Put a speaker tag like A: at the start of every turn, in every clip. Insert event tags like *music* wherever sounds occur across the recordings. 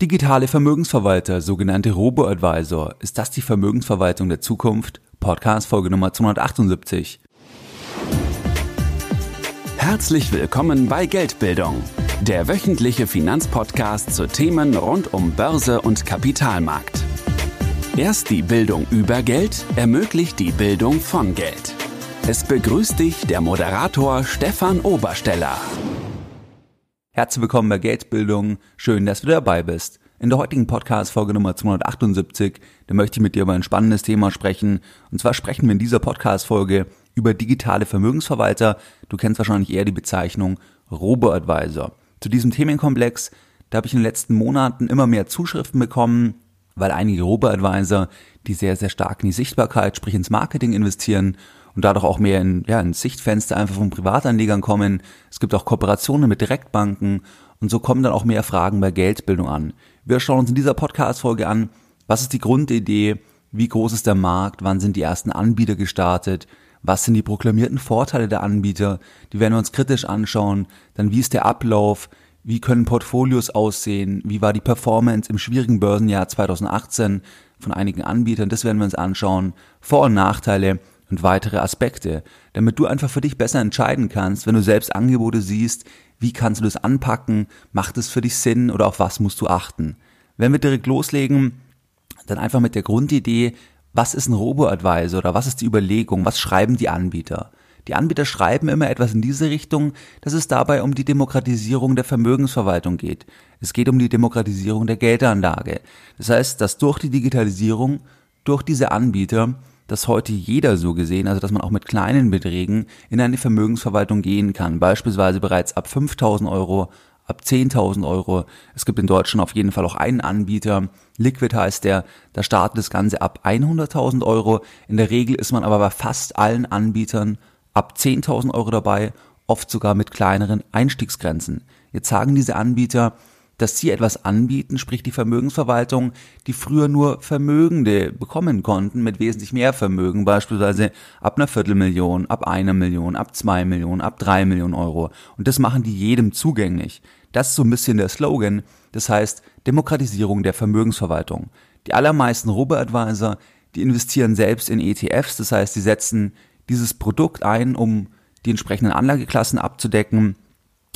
A: Digitale Vermögensverwalter, sogenannte Robo-Advisor. Ist das die Vermögensverwaltung der Zukunft? Podcast Folge Nummer 278.
B: Herzlich willkommen bei Geldbildung, der wöchentliche Finanzpodcast zu Themen rund um Börse und Kapitalmarkt. Erst die Bildung über Geld ermöglicht die Bildung von Geld. Es begrüßt dich der Moderator Stefan Obersteller.
A: Herzlich willkommen bei Geldbildung. Schön, dass du dabei bist. In der heutigen Podcast-Folge Nummer 278, da möchte ich mit dir über ein spannendes Thema sprechen. Und zwar sprechen wir in dieser Podcast-Folge über digitale Vermögensverwalter. Du kennst wahrscheinlich eher die Bezeichnung Robo-Advisor. Zu diesem Themenkomplex, da habe ich in den letzten Monaten immer mehr Zuschriften bekommen, weil einige Robo-Advisor, die sehr, sehr stark in die Sichtbarkeit, sprich ins Marketing investieren und dadurch auch mehr in, ja, ins Sichtfenster einfach von Privatanlegern kommen. Es gibt auch Kooperationen mit Direktbanken und so kommen dann auch mehr Fragen bei Geldbildung an. Wir schauen uns in dieser Podcast-Folge an, was ist die Grundidee, wie groß ist der Markt, wann sind die ersten Anbieter gestartet, was sind die proklamierten Vorteile der Anbieter, die werden wir uns kritisch anschauen, dann wie ist der Ablauf, wie können Portfolios aussehen, wie war die Performance im schwierigen Börsenjahr 2018 von einigen Anbietern, das werden wir uns anschauen, Vor- und Nachteile und weitere Aspekte, damit du einfach für dich besser entscheiden kannst, wenn du selbst Angebote siehst, wie kannst du das anpacken, macht es für dich Sinn oder auf was musst du achten. Wenn wir direkt loslegen, dann einfach mit der Grundidee, was ist ein Robo-Advisor oder was ist die Überlegung, was schreiben die Anbieter? Die Anbieter schreiben immer etwas in diese Richtung, dass es dabei um die Demokratisierung der Vermögensverwaltung geht. Es geht um die Demokratisierung der Geldanlage. Das heißt, dass durch die Digitalisierung, durch diese Anbieter dass heute jeder so gesehen, also dass man auch mit kleinen Beträgen in eine Vermögensverwaltung gehen kann, beispielsweise bereits ab 5000 Euro, ab 10.000 Euro. Es gibt in Deutschland auf jeden Fall auch einen Anbieter, Liquid heißt der, da startet das Ganze ab 100.000 Euro. In der Regel ist man aber bei fast allen Anbietern ab 10.000 Euro dabei, oft sogar mit kleineren Einstiegsgrenzen. Jetzt sagen diese Anbieter, dass sie etwas anbieten, sprich die Vermögensverwaltung, die früher nur Vermögende bekommen konnten mit wesentlich mehr Vermögen, beispielsweise ab einer Viertelmillion, ab einer Million, ab zwei Millionen, ab drei Millionen Euro. Und das machen die jedem zugänglich. Das ist so ein bisschen der Slogan. Das heißt Demokratisierung der Vermögensverwaltung. Die allermeisten Robo-Advisor, die investieren selbst in ETFs, das heißt, die setzen dieses Produkt ein, um die entsprechenden Anlageklassen abzudecken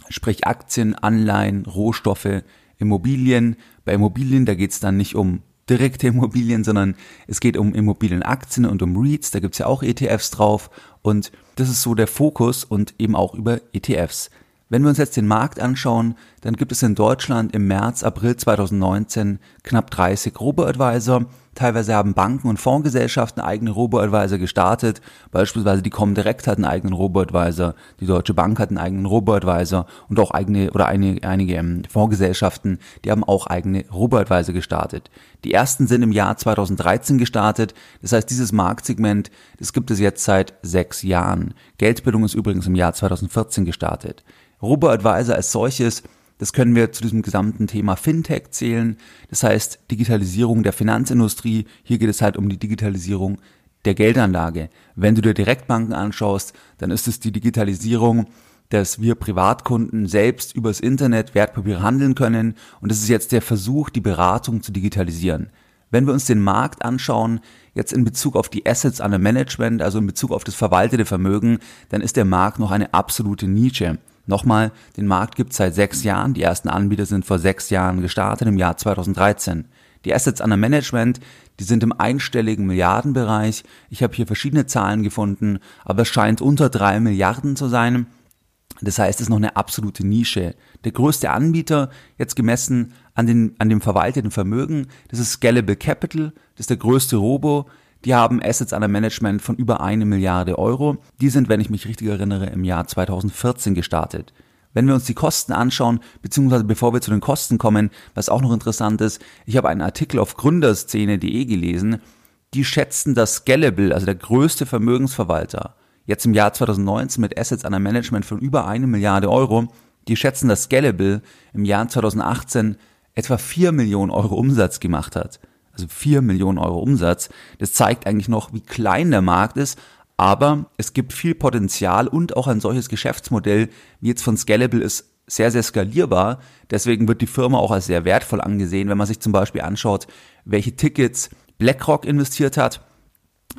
A: sprich Aktien, Anleihen, Rohstoffe, Immobilien. Bei Immobilien, da geht es dann nicht um direkte *laughs* Immobilien, sondern es geht um Immobilienaktien und um REITs, da gibt's ja auch ETFs drauf und das ist so der Fokus und eben auch über ETFs. Wenn wir uns jetzt den Markt anschauen, dann gibt es in Deutschland im März, April 2019 knapp 30 Robo-Advisor. Teilweise haben Banken und Fondsgesellschaften eigene Robo-Advisor gestartet. Beispielsweise die Comdirect hat einen eigenen Robo-Advisor, die Deutsche Bank hat einen eigenen Robo-Advisor und auch eigene oder einige, einige ähm, Fondsgesellschaften, die haben auch eigene Robo-Advisor gestartet. Die ersten sind im Jahr 2013 gestartet. Das heißt, dieses Marktsegment, das gibt es jetzt seit sechs Jahren. Geldbildung ist übrigens im Jahr 2014 gestartet. Robo-Advisor als solches, das können wir zu diesem gesamten Thema Fintech zählen. Das heißt Digitalisierung der Finanzindustrie. Hier geht es halt um die Digitalisierung der Geldanlage. Wenn du dir Direktbanken anschaust, dann ist es die Digitalisierung, dass wir Privatkunden selbst übers Internet Wertpapiere handeln können. Und es ist jetzt der Versuch, die Beratung zu digitalisieren. Wenn wir uns den Markt anschauen, jetzt in Bezug auf die Assets under Management, also in Bezug auf das verwaltete Vermögen, dann ist der Markt noch eine absolute Nische. Nochmal, den Markt gibt es seit sechs Jahren. Die ersten Anbieter sind vor sechs Jahren gestartet, im Jahr 2013. Die Assets under Management, die sind im einstelligen Milliardenbereich. Ich habe hier verschiedene Zahlen gefunden, aber es scheint unter drei Milliarden zu sein. Das heißt, es ist noch eine absolute Nische. Der größte Anbieter, jetzt gemessen an, den, an dem verwalteten Vermögen, das ist Scalable Capital, das ist der größte Robo. Die haben Assets under Management von über eine Milliarde Euro. Die sind, wenn ich mich richtig erinnere, im Jahr 2014 gestartet. Wenn wir uns die Kosten anschauen, beziehungsweise bevor wir zu den Kosten kommen, was auch noch interessant ist, ich habe einen Artikel auf gründerszene.de gelesen, die schätzen, dass Scalable, also der größte Vermögensverwalter, jetzt im Jahr 2019 mit Assets under Management von über eine Milliarde Euro, die schätzen, dass Scalable im Jahr 2018 etwa vier Millionen Euro Umsatz gemacht hat also 4 Millionen Euro Umsatz. Das zeigt eigentlich noch, wie klein der Markt ist, aber es gibt viel Potenzial und auch ein solches Geschäftsmodell wie jetzt von Scalable es sehr, sehr skalierbar. Deswegen wird die Firma auch als sehr wertvoll angesehen. Wenn man sich zum Beispiel anschaut, welche Tickets BlackRock investiert hat,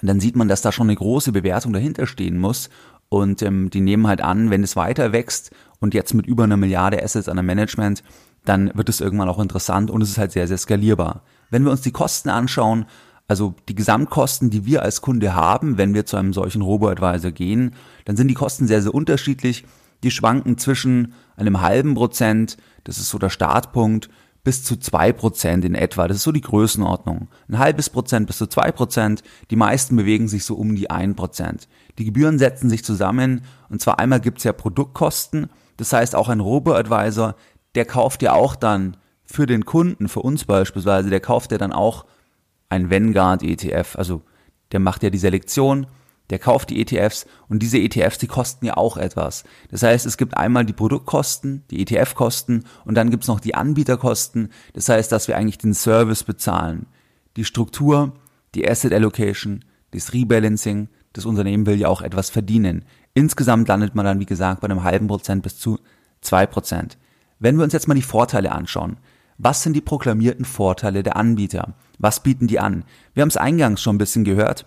A: dann sieht man, dass da schon eine große Bewertung dahinter stehen muss. Und ähm, die nehmen halt an, wenn es weiter wächst und jetzt mit über einer Milliarde Assets an der Management, dann wird es irgendwann auch interessant und es ist halt sehr, sehr skalierbar. Wenn wir uns die Kosten anschauen, also die Gesamtkosten, die wir als Kunde haben, wenn wir zu einem solchen Robo-Advisor gehen, dann sind die Kosten sehr, sehr unterschiedlich. Die schwanken zwischen einem halben Prozent, das ist so der Startpunkt, bis zu zwei Prozent in etwa. Das ist so die Größenordnung. Ein halbes Prozent bis zu zwei Prozent. Die meisten bewegen sich so um die ein Prozent. Die Gebühren setzen sich zusammen und zwar einmal gibt's ja Produktkosten. Das heißt, auch ein Robo-Advisor, der kauft ja auch dann für den Kunden, für uns beispielsweise, der kauft ja dann auch ein Vanguard ETF. Also der macht ja die Selektion, der kauft die ETFs und diese ETFs, die kosten ja auch etwas. Das heißt, es gibt einmal die Produktkosten, die ETF-Kosten und dann gibt's noch die Anbieterkosten. Das heißt, dass wir eigentlich den Service bezahlen. Die Struktur, die Asset Allocation, das Rebalancing, das Unternehmen will ja auch etwas verdienen. Insgesamt landet man dann, wie gesagt, bei einem halben Prozent bis zu zwei Prozent. Wenn wir uns jetzt mal die Vorteile anschauen, was sind die proklamierten Vorteile der Anbieter? Was bieten die an? Wir haben es eingangs schon ein bisschen gehört.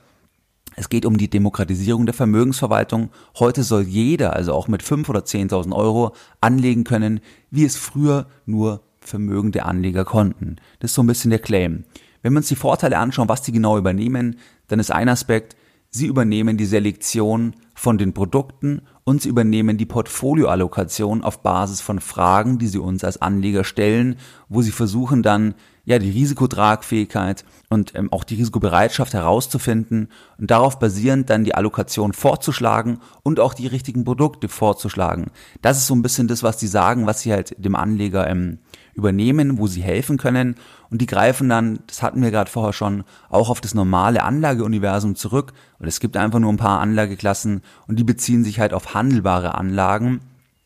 A: Es geht um die Demokratisierung der Vermögensverwaltung. Heute soll jeder, also auch mit 5.000 oder 10.000 Euro, anlegen können, wie es früher nur vermögende Anleger konnten. Das ist so ein bisschen der Claim. Wenn wir uns die Vorteile anschauen, was die genau übernehmen, dann ist ein Aspekt, sie übernehmen die Selektion von den Produkten und sie übernehmen die Portfolioallokation auf Basis von Fragen, die sie uns als Anleger stellen, wo sie versuchen dann ja die Risikotragfähigkeit und ähm, auch die Risikobereitschaft herauszufinden und darauf basierend dann die Allokation vorzuschlagen und auch die richtigen Produkte vorzuschlagen. Das ist so ein bisschen das, was sie sagen, was sie halt dem Anleger ähm, übernehmen, wo sie helfen können. Und die greifen dann, das hatten wir gerade vorher schon, auch auf das normale Anlageuniversum zurück. Und es gibt einfach nur ein paar Anlageklassen und die beziehen sich halt auf handelbare Anlagen,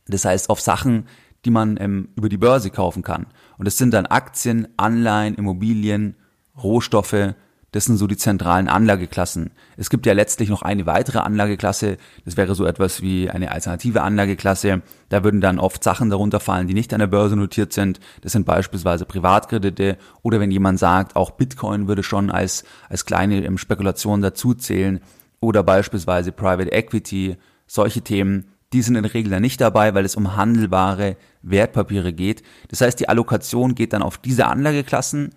A: das heißt auf Sachen, die man ähm, über die Börse kaufen kann. Und es sind dann Aktien, Anleihen, Immobilien, Rohstoffe, das sind so die zentralen Anlageklassen. Es gibt ja letztlich noch eine weitere Anlageklasse, das wäre so etwas wie eine alternative Anlageklasse. Da würden dann oft Sachen darunter fallen, die nicht an der Börse notiert sind. Das sind beispielsweise Privatkredite oder wenn jemand sagt, auch Bitcoin würde schon als, als kleine ähm, Spekulation dazuzählen oder beispielsweise Private Equity, solche Themen, die sind in der Regel dann nicht dabei, weil es um handelbare Wertpapiere geht. Das heißt, die Allokation geht dann auf diese Anlageklassen,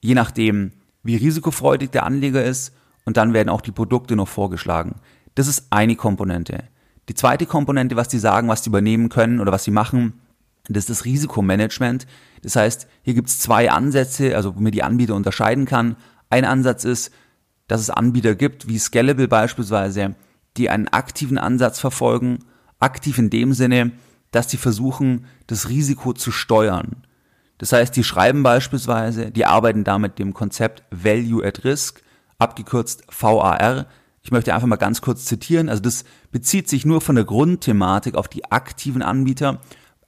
A: je nachdem, wie risikofreudig der Anleger ist und dann werden auch die Produkte noch vorgeschlagen. Das ist eine Komponente. Die zweite Komponente, was die sagen, was die übernehmen können oder was sie machen, das ist das Risikomanagement. Das heißt, hier gibt es zwei Ansätze, also womit die Anbieter unterscheiden kann. Ein Ansatz ist, dass es Anbieter gibt, wie Scalable beispielsweise, die einen aktiven Ansatz verfolgen. Aktiv in dem Sinne, dass sie versuchen, das Risiko zu steuern. Das heißt, die schreiben beispielsweise, die arbeiten da mit dem Konzept Value at Risk, abgekürzt VAR. Ich möchte einfach mal ganz kurz zitieren. Also das bezieht sich nur von der Grundthematik auf die aktiven Anbieter.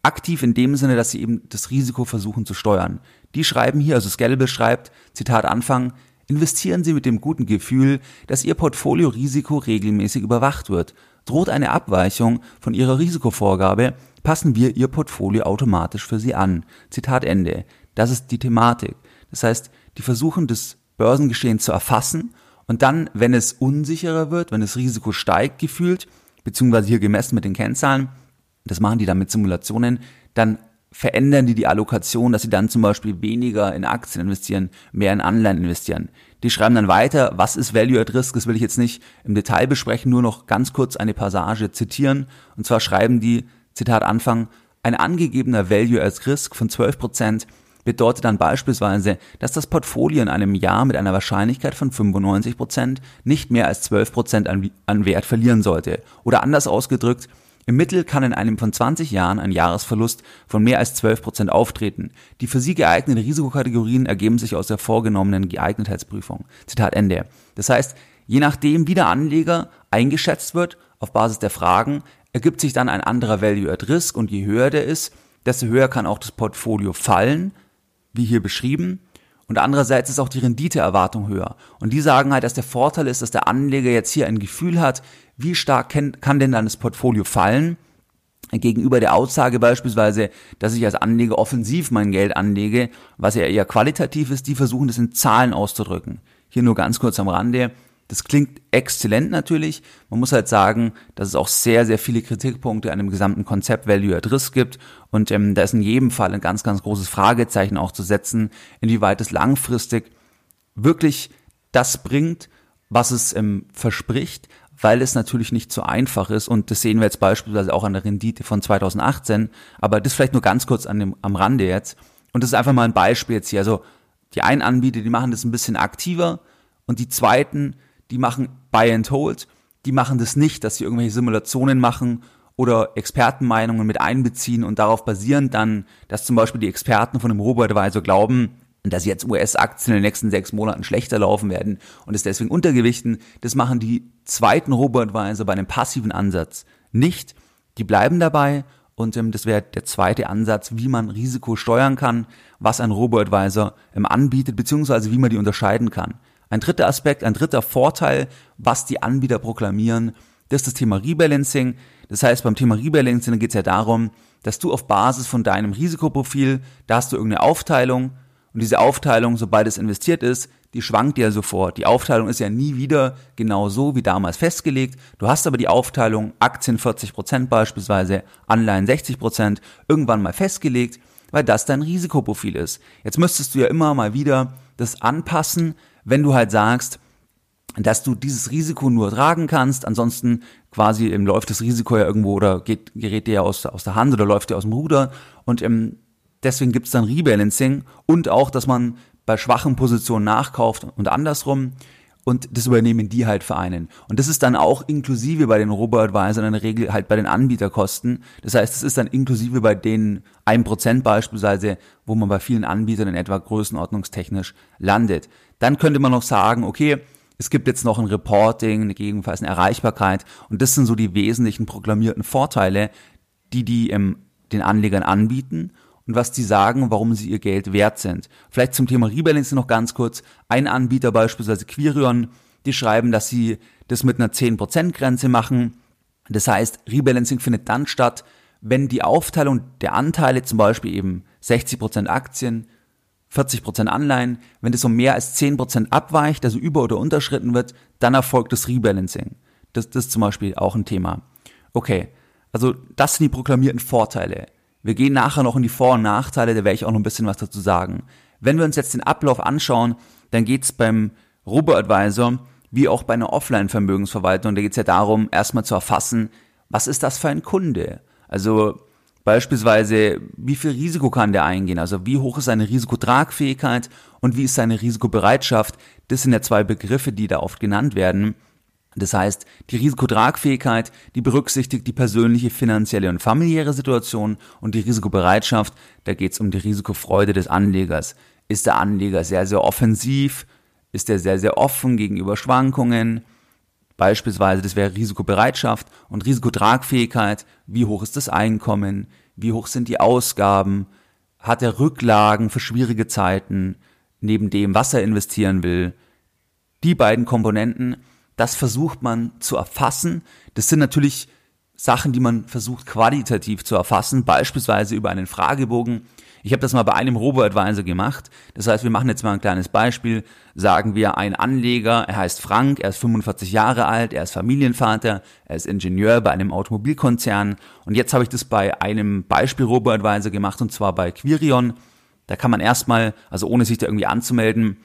A: Aktiv in dem Sinne, dass sie eben das Risiko versuchen zu steuern. Die schreiben hier, also Scalable schreibt, Zitat Anfang, investieren Sie mit dem guten Gefühl, dass Ihr Portfoliorisiko regelmäßig überwacht wird. Droht eine Abweichung von Ihrer Risikovorgabe, passen wir Ihr Portfolio automatisch für Sie an. Zitat Ende. Das ist die Thematik. Das heißt, die versuchen das Börsengeschehen zu erfassen und dann, wenn es unsicherer wird, wenn das Risiko steigt gefühlt, beziehungsweise hier gemessen mit den Kennzahlen, das machen die dann mit Simulationen, dann verändern die die Allokation, dass sie dann zum Beispiel weniger in Aktien investieren, mehr in Anleihen investieren. Die schreiben dann weiter, was ist Value at Risk, das will ich jetzt nicht im Detail besprechen, nur noch ganz kurz eine Passage zitieren. Und zwar schreiben die, Zitat Anfang, ein angegebener Value as Risk von 12% bedeutet dann beispielsweise, dass das Portfolio in einem Jahr mit einer Wahrscheinlichkeit von 95% nicht mehr als 12% an, an Wert verlieren sollte. Oder anders ausgedrückt, im Mittel kann in einem von 20 Jahren ein Jahresverlust von mehr als 12% auftreten. Die für sie geeigneten Risikokategorien ergeben sich aus der vorgenommenen Geeignetheitsprüfung. Zitat Ende. Das heißt, je nachdem, wie der Anleger eingeschätzt wird, auf Basis der Fragen, ergibt sich dann ein anderer Value at Risk und je höher der ist, desto höher kann auch das Portfolio fallen, wie hier beschrieben. Und andererseits ist auch die Renditeerwartung höher. Und die sagen halt, dass der Vorteil ist, dass der Anleger jetzt hier ein Gefühl hat, wie stark kann denn dann das Portfolio fallen? gegenüber der Aussage beispielsweise, dass ich als Anleger offensiv mein Geld anlege, was ja eher qualitativ ist, die versuchen das in Zahlen auszudrücken. Hier nur ganz kurz am Rande. Das klingt exzellent natürlich. Man muss halt sagen, dass es auch sehr, sehr viele Kritikpunkte an dem gesamten Konzept Value at Risk gibt. Und ähm, da ist in jedem Fall ein ganz, ganz großes Fragezeichen auch zu setzen, inwieweit es langfristig wirklich das bringt, was es ähm, verspricht, weil es natürlich nicht so einfach ist. Und das sehen wir jetzt beispielsweise auch an der Rendite von 2018, aber das vielleicht nur ganz kurz an dem, am Rande jetzt. Und das ist einfach mal ein Beispiel jetzt hier, also die einen Anbieter, die machen das ein bisschen aktiver. Und die zweiten, die machen Buy and Hold, die machen das nicht, dass sie irgendwelche Simulationen machen oder Expertenmeinungen mit einbeziehen und darauf basieren dann, dass zum Beispiel die Experten von dem Robo-Advisor glauben, dass jetzt US-Aktien in den nächsten sechs Monaten schlechter laufen werden und es deswegen untergewichten. Das machen die zweiten Robo-Advisor bei einem passiven Ansatz nicht. Die bleiben dabei und ähm, das wäre der zweite Ansatz, wie man Risiko steuern kann, was ein Robo-Advisor ähm, anbietet, beziehungsweise wie man die unterscheiden kann. Ein dritter Aspekt, ein dritter Vorteil, was die Anbieter proklamieren, das ist das Thema Rebalancing. Das heißt, beim Thema Rebalancing geht es ja darum, dass du auf Basis von deinem Risikoprofil, da hast du irgendeine Aufteilung, und diese Aufteilung, sobald es investiert ist, die schwankt ja sofort. Die Aufteilung ist ja nie wieder genau so wie damals festgelegt. Du hast aber die Aufteilung Aktien 40 Prozent beispielsweise, Anleihen 60%, Prozent irgendwann mal festgelegt, weil das dein Risikoprofil ist. Jetzt müsstest du ja immer mal wieder das anpassen, wenn du halt sagst, dass du dieses Risiko nur tragen kannst, ansonsten quasi ähm, läuft das Risiko ja irgendwo oder geht, gerät dir ja aus, aus der Hand oder läuft dir aus dem Ruder und ähm, Deswegen gibt es dann Rebalancing und auch, dass man bei schwachen Positionen nachkauft und andersrum. Und das übernehmen die halt für einen. Und das ist dann auch inklusive bei den Robo-Advisern in der Regel halt bei den Anbieterkosten. Das heißt, es ist dann inklusive bei den 1% beispielsweise, wo man bei vielen Anbietern in etwa größenordnungstechnisch landet. Dann könnte man noch sagen, okay, es gibt jetzt noch ein Reporting, gegebenenfalls eine Erreichbarkeit. Und das sind so die wesentlichen proklamierten Vorteile, die die ähm, den Anlegern anbieten und was die sagen, warum sie ihr Geld wert sind. Vielleicht zum Thema Rebalancing noch ganz kurz. Ein Anbieter beispielsweise Quirion, die schreiben, dass sie das mit einer 10% Grenze machen. Das heißt, Rebalancing findet dann statt, wenn die Aufteilung der Anteile, zum Beispiel eben 60% Aktien, 40% Anleihen, wenn das um mehr als 10% abweicht, also über- oder unterschritten wird, dann erfolgt das Rebalancing. Das, das ist zum Beispiel auch ein Thema. Okay, also das sind die proklamierten Vorteile. Wir gehen nachher noch in die Vor- und Nachteile, da werde ich auch noch ein bisschen was dazu sagen. Wenn wir uns jetzt den Ablauf anschauen, dann geht es beim Robo-Advisor wie auch bei einer Offline-Vermögensverwaltung, da geht es ja darum, erstmal zu erfassen, was ist das für ein Kunde? Also beispielsweise, wie viel Risiko kann der eingehen? Also wie hoch ist seine Risikotragfähigkeit und wie ist seine Risikobereitschaft? Das sind ja zwei Begriffe, die da oft genannt werden. Das heißt, die Risikotragfähigkeit, die berücksichtigt die persönliche, finanzielle und familiäre Situation und die Risikobereitschaft, da geht es um die Risikofreude des Anlegers. Ist der Anleger sehr, sehr offensiv? Ist er sehr, sehr offen gegenüber Schwankungen? Beispielsweise, das wäre Risikobereitschaft und Risikotragfähigkeit. Wie hoch ist das Einkommen? Wie hoch sind die Ausgaben? Hat er Rücklagen für schwierige Zeiten neben dem, was er investieren will? Die beiden Komponenten das versucht man zu erfassen. Das sind natürlich Sachen, die man versucht qualitativ zu erfassen, beispielsweise über einen Fragebogen. Ich habe das mal bei einem Robo-Advisor gemacht. Das heißt, wir machen jetzt mal ein kleines Beispiel. Sagen wir, ein Anleger, er heißt Frank, er ist 45 Jahre alt, er ist Familienvater, er ist Ingenieur bei einem Automobilkonzern. Und jetzt habe ich das bei einem Beispiel Robo-Advisor gemacht, und zwar bei Quirion. Da kann man erstmal, also ohne sich da irgendwie anzumelden,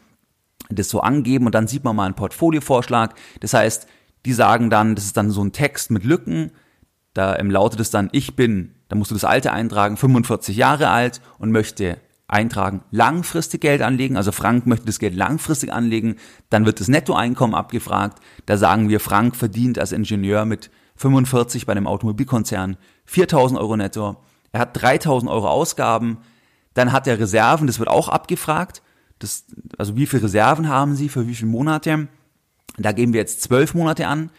A: das so angeben und dann sieht man mal einen Portfoliovorschlag. Das heißt, die sagen dann, das ist dann so ein Text mit Lücken. Da ähm, lautet es dann, ich bin, da musst du das Alte eintragen, 45 Jahre alt und möchte eintragen, langfristig Geld anlegen. Also Frank möchte das Geld langfristig anlegen. Dann wird das Nettoeinkommen abgefragt. Da sagen wir, Frank verdient als Ingenieur mit 45 bei einem Automobilkonzern 4000 Euro netto. Er hat 3000 Euro Ausgaben. Dann hat er Reserven, das wird auch abgefragt das, also wie viele Reserven haben Sie für wie viele Monate? Da geben wir jetzt zwölf Monate an.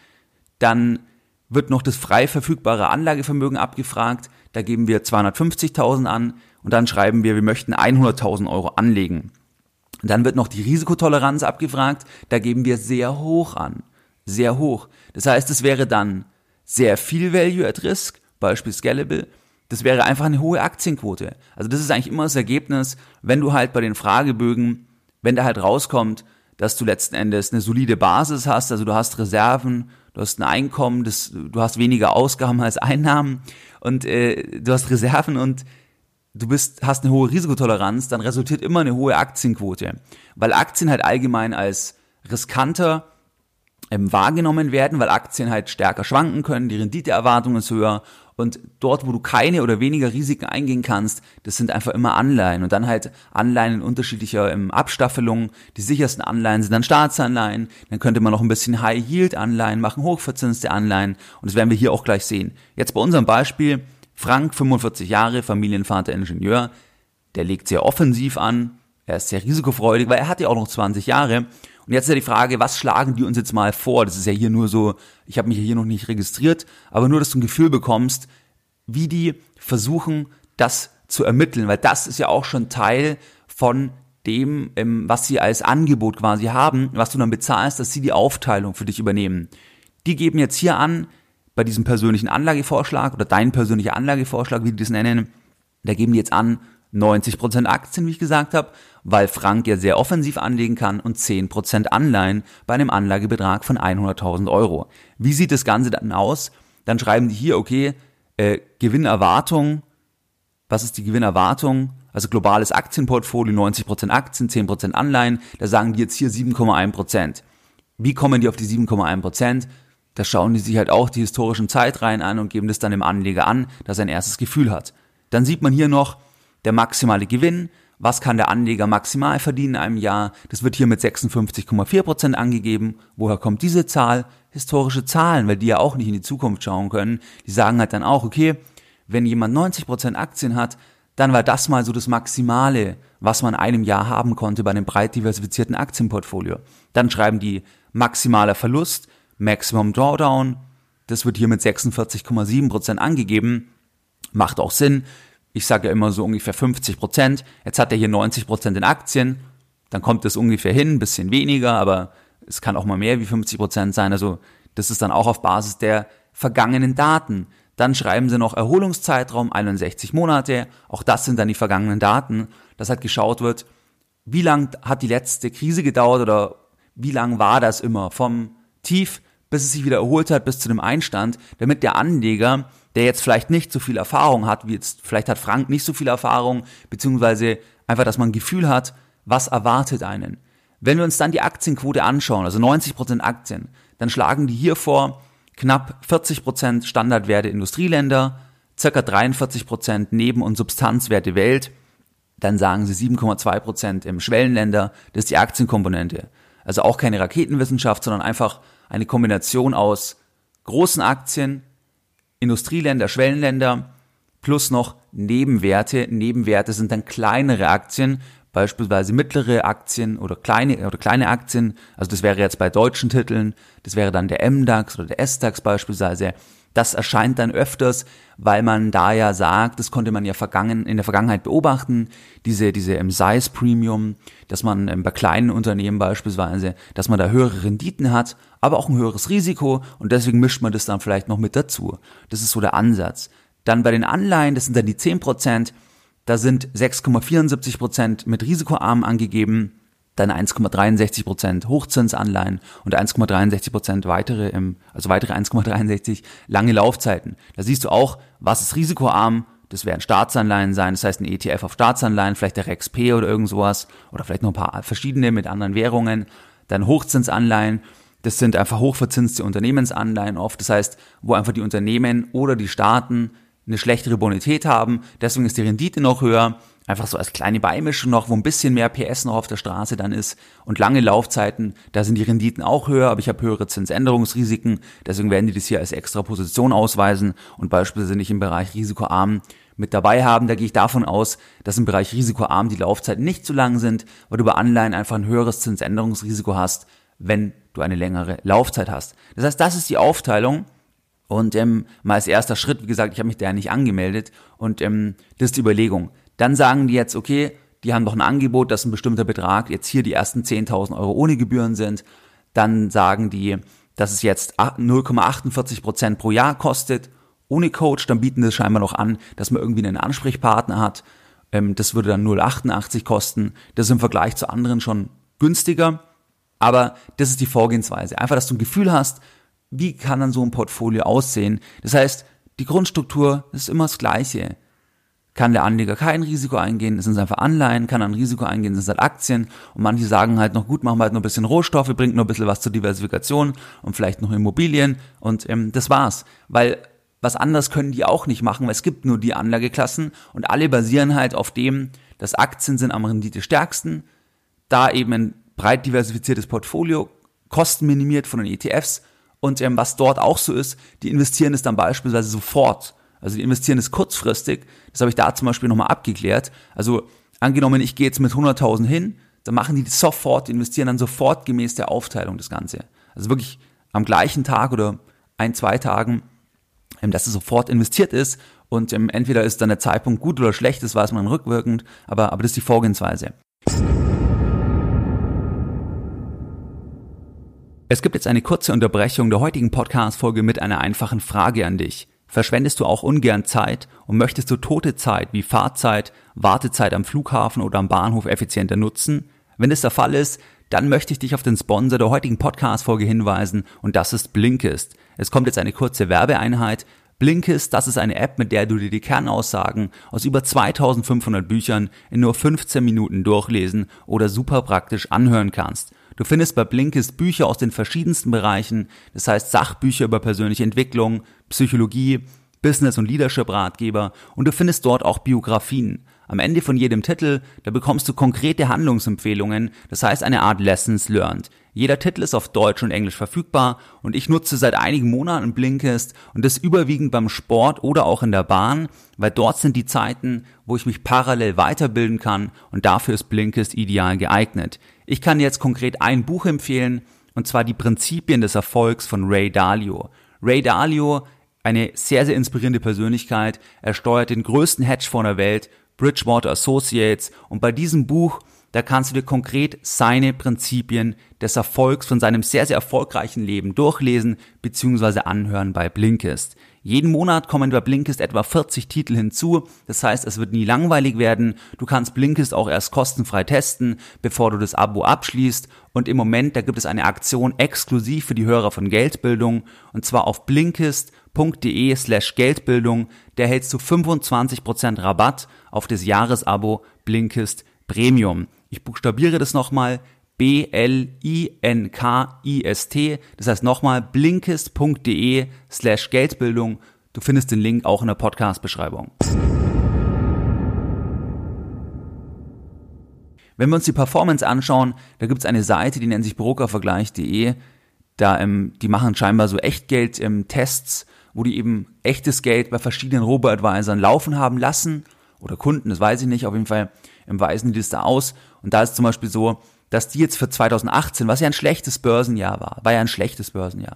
A: Dann wird noch das frei verfügbare Anlagevermögen abgefragt. Da geben wir 250.000 an und dann schreiben wir, wir möchten 100.000 Euro anlegen. Dann wird noch die Risikotoleranz abgefragt. Da geben wir sehr hoch an. Sehr hoch. Das heißt, es wäre dann sehr viel Value at Risk Beispiel Scalable, das wäre einfach eine hohe Aktienquote. Also das ist eigentlich immer das Ergebnis, wenn du halt bei den Fragebögen, wenn da halt rauskommt, dass du letzten Endes eine solide Basis hast, also du hast Reserven, du hast ein Einkommen, das, du hast weniger Ausgaben als Einnahmen und äh, du hast Reserven und du bist, hast eine hohe Risikotoleranz, dann resultiert immer eine hohe Aktienquote. Weil Aktien halt allgemein als riskanter ähm, wahrgenommen werden, weil Aktien halt stärker schwanken können, die Renditeerwartung ist höher und dort, wo du keine oder weniger Risiken eingehen kannst, das sind einfach immer Anleihen und dann halt Anleihen in unterschiedlicher ähm, Abstaffelung. Die sichersten Anleihen sind dann Staatsanleihen, dann könnte man noch ein bisschen High-Yield-Anleihen machen, hochverzinste Anleihen und das werden wir hier auch gleich sehen. Jetzt bei unserem Beispiel, Frank, 45 Jahre, Familienvater, Ingenieur, der legt sehr offensiv an, er ist sehr risikofreudig, weil er hat ja auch noch 20 Jahre. Und jetzt ist ja die Frage, was schlagen die uns jetzt mal vor? Das ist ja hier nur so, ich habe mich hier noch nicht registriert, aber nur, dass du ein Gefühl bekommst, wie die versuchen, das zu ermitteln, weil das ist ja auch schon Teil von dem, ähm, was sie als Angebot quasi haben, was du dann bezahlst, dass sie die Aufteilung für dich übernehmen. Die geben jetzt hier an, bei diesem persönlichen Anlagevorschlag oder dein persönlicher Anlagevorschlag, wie die das nennen, da geben die jetzt an 90% Aktien, wie ich gesagt habe, weil Frank ja sehr offensiv anlegen kann und 10% Anleihen bei einem Anlagebetrag von 100.000 Euro. Wie sieht das Ganze dann aus? Dann schreiben die hier, okay, äh, Gewinnerwartung, was ist die Gewinnerwartung? Also globales Aktienportfolio, 90% Aktien, 10% Anleihen, da sagen die jetzt hier 7,1%. Wie kommen die auf die 7,1%? Da schauen die sich halt auch die historischen Zeitreihen an und geben das dann dem Anleger an, dass er ein erstes Gefühl hat. Dann sieht man hier noch der maximale Gewinn. Was kann der Anleger maximal verdienen in einem Jahr? Das wird hier mit 56,4% angegeben. Woher kommt diese Zahl? Historische Zahlen, weil die ja auch nicht in die Zukunft schauen können. Die sagen halt dann auch, okay, wenn jemand 90% Aktien hat, dann war das mal so das Maximale, was man in einem Jahr haben konnte bei einem breit diversifizierten Aktienportfolio. Dann schreiben die maximaler Verlust, Maximum Drawdown. Das wird hier mit 46,7 Prozent angegeben. Macht auch Sinn. Ich sage ja immer so ungefähr 50 Prozent. Jetzt hat er hier 90 Prozent in Aktien. Dann kommt es ungefähr hin, ein bisschen weniger, aber es kann auch mal mehr wie 50 Prozent sein. Also das ist dann auch auf Basis der vergangenen Daten. Dann schreiben sie noch Erholungszeitraum 61 Monate. Auch das sind dann die vergangenen Daten, dass halt geschaut wird, wie lang hat die letzte Krise gedauert oder wie lang war das immer vom Tief bis es sich wieder erholt hat, bis zu dem Einstand, damit der Anleger, der jetzt vielleicht nicht so viel Erfahrung hat, wie jetzt, vielleicht hat Frank nicht so viel Erfahrung, beziehungsweise einfach, dass man ein Gefühl hat, was erwartet einen. Wenn wir uns dann die Aktienquote anschauen, also 90% Aktien, dann schlagen die hier vor knapp 40% Standardwerte Industrieländer, circa 43% Neben- und Substanzwerte Welt, dann sagen sie 7,2% im Schwellenländer, das ist die Aktienkomponente. Also auch keine Raketenwissenschaft, sondern einfach eine Kombination aus großen Aktien, Industrieländer, Schwellenländer plus noch Nebenwerte. Nebenwerte sind dann kleinere Aktien, beispielsweise mittlere Aktien oder kleine oder kleine Aktien. Also das wäre jetzt bei deutschen Titeln, das wäre dann der MDAX oder der SDAX beispielsweise. Das erscheint dann öfters, weil man da ja sagt, das konnte man ja vergangen, in der Vergangenheit beobachten, diese, diese im Size Premium, dass man ähm, bei kleinen Unternehmen beispielsweise, dass man da höhere Renditen hat, aber auch ein höheres Risiko und deswegen mischt man das dann vielleicht noch mit dazu. Das ist so der Ansatz. Dann bei den Anleihen, das sind dann die 10 Prozent, da sind 6,74 Prozent mit Risikoarm angegeben, dann 1,63 Prozent Hochzinsanleihen und 1,63 Prozent weitere, im, also weitere 1,63 lange Laufzeiten. Da siehst du auch, was ist risikoarm. Das werden Staatsanleihen sein, das heißt ein ETF auf Staatsanleihen, vielleicht der REXP oder irgend sowas oder vielleicht noch ein paar verschiedene mit anderen Währungen. Dann Hochzinsanleihen, das sind einfach hochverzinste Unternehmensanleihen oft, das heißt, wo einfach die Unternehmen oder die Staaten eine schlechtere Bonität haben, deswegen ist die Rendite noch höher Einfach so als kleine Beimischung noch, wo ein bisschen mehr PS noch auf der Straße dann ist. Und lange Laufzeiten, da sind die Renditen auch höher, aber ich habe höhere Zinsänderungsrisiken. Deswegen werden die das hier als extra Position ausweisen und beispielsweise nicht im Bereich risikoarm mit dabei haben. Da gehe ich davon aus, dass im Bereich risikoarm die Laufzeiten nicht zu lang sind, weil du bei Anleihen einfach ein höheres Zinsänderungsrisiko hast, wenn du eine längere Laufzeit hast. Das heißt, das ist die Aufteilung. Und ähm, mal als erster Schritt, wie gesagt, ich habe mich da ja nicht angemeldet und ähm, das ist die Überlegung. Dann sagen die jetzt, okay, die haben doch ein Angebot, dass ein bestimmter Betrag jetzt hier die ersten 10.000 Euro ohne Gebühren sind. Dann sagen die, dass es jetzt 0,48 Prozent pro Jahr kostet ohne Coach, dann bieten das scheinbar noch an, dass man irgendwie einen Ansprechpartner hat. Ähm, das würde dann 0,88 kosten. Das ist im Vergleich zu anderen schon günstiger. Aber das ist die Vorgehensweise. Einfach, dass du ein Gefühl hast, wie kann dann so ein Portfolio aussehen. Das heißt, die Grundstruktur ist immer das Gleiche. Kann der Anleger kein Risiko eingehen, sind es einfach Anleihen, kann er ein Risiko eingehen, sind es halt Aktien. Und manche sagen halt noch, gut, machen wir halt noch ein bisschen Rohstoffe, bringt noch ein bisschen was zur Diversifikation und vielleicht noch Immobilien. Und ähm, das war's. Weil was anderes können die auch nicht machen, weil es gibt nur die Anlageklassen und alle basieren halt auf dem, dass Aktien sind am Rendite stärksten, da eben ein breit diversifiziertes Portfolio, Kosten minimiert von den ETFs und ähm, was dort auch so ist, die investieren es dann beispielsweise sofort. Also die investieren es kurzfristig. Das habe ich da zum Beispiel nochmal abgeklärt. Also angenommen, ich gehe jetzt mit 100.000 hin, dann machen die sofort, die investieren dann sofort gemäß der Aufteilung das Ganze. Also wirklich am gleichen Tag oder ein, zwei Tagen, ähm, dass es sofort investiert ist und ähm, entweder ist dann der Zeitpunkt gut oder schlecht, das weiß man rückwirkend, aber, aber das ist die Vorgehensweise. Es gibt jetzt eine kurze Unterbrechung der heutigen Podcast-Folge mit einer einfachen Frage an dich. Verschwendest du auch ungern Zeit und möchtest du tote Zeit wie Fahrzeit, Wartezeit am Flughafen oder am Bahnhof effizienter nutzen? Wenn das der Fall ist, dann möchte ich dich auf den Sponsor der heutigen Podcast-Folge hinweisen und das ist Blinkist. Es kommt jetzt eine kurze Werbeeinheit. Blinkist, das ist eine App, mit der du dir die Kernaussagen aus über 2500 Büchern in nur 15 Minuten durchlesen oder super praktisch anhören kannst. Du findest bei Blinkist Bücher aus den verschiedensten Bereichen, das heißt Sachbücher über persönliche Entwicklung, Psychologie, Business- und Leadership-Ratgeber und du findest dort auch Biografien. Am Ende von jedem Titel, da bekommst du konkrete Handlungsempfehlungen, das heißt eine Art Lessons Learned. Jeder Titel ist auf Deutsch und Englisch verfügbar und ich nutze seit einigen Monaten Blinkist und das überwiegend beim Sport oder auch in der Bahn, weil dort sind die Zeiten, wo ich mich parallel weiterbilden kann und dafür ist Blinkist ideal geeignet. Ich kann jetzt konkret ein Buch empfehlen und zwar die Prinzipien des Erfolgs von Ray Dalio. Ray Dalio, eine sehr, sehr inspirierende Persönlichkeit, er steuert den größten Hedgefonds der Welt, Bridgewater Associates und bei diesem Buch da kannst du dir konkret seine Prinzipien des Erfolgs von seinem sehr, sehr erfolgreichen Leben durchlesen bzw. anhören bei Blinkist. Jeden Monat kommen bei Blinkist etwa 40 Titel hinzu, das heißt, es wird nie langweilig werden. Du kannst Blinkist auch erst kostenfrei testen, bevor du das Abo abschließt und im Moment, da gibt es eine Aktion exklusiv für die Hörer von Geldbildung und zwar auf blinkist.de slash Geldbildung, da hältst du 25% Rabatt auf das Jahresabo Blinkist Premium. Ich buchstabiere das nochmal. B-L-I-N-K-I-S-T. Das heißt nochmal blinkist.de slash Geldbildung. Du findest den Link auch in der Podcast-Beschreibung. Wenn wir uns die Performance anschauen, da gibt es eine Seite, die nennt sich brokervergleich.de. Da, ähm, die machen scheinbar so Echtgeld-Tests, ähm, wo die eben echtes Geld bei verschiedenen Robo-Advisern laufen haben lassen. Oder Kunden, das weiß ich nicht. Auf jeden Fall ähm, weisen die das da aus. Und da ist zum Beispiel so, dass die jetzt für 2018, was ja ein schlechtes Börsenjahr war, war ja ein schlechtes Börsenjahr.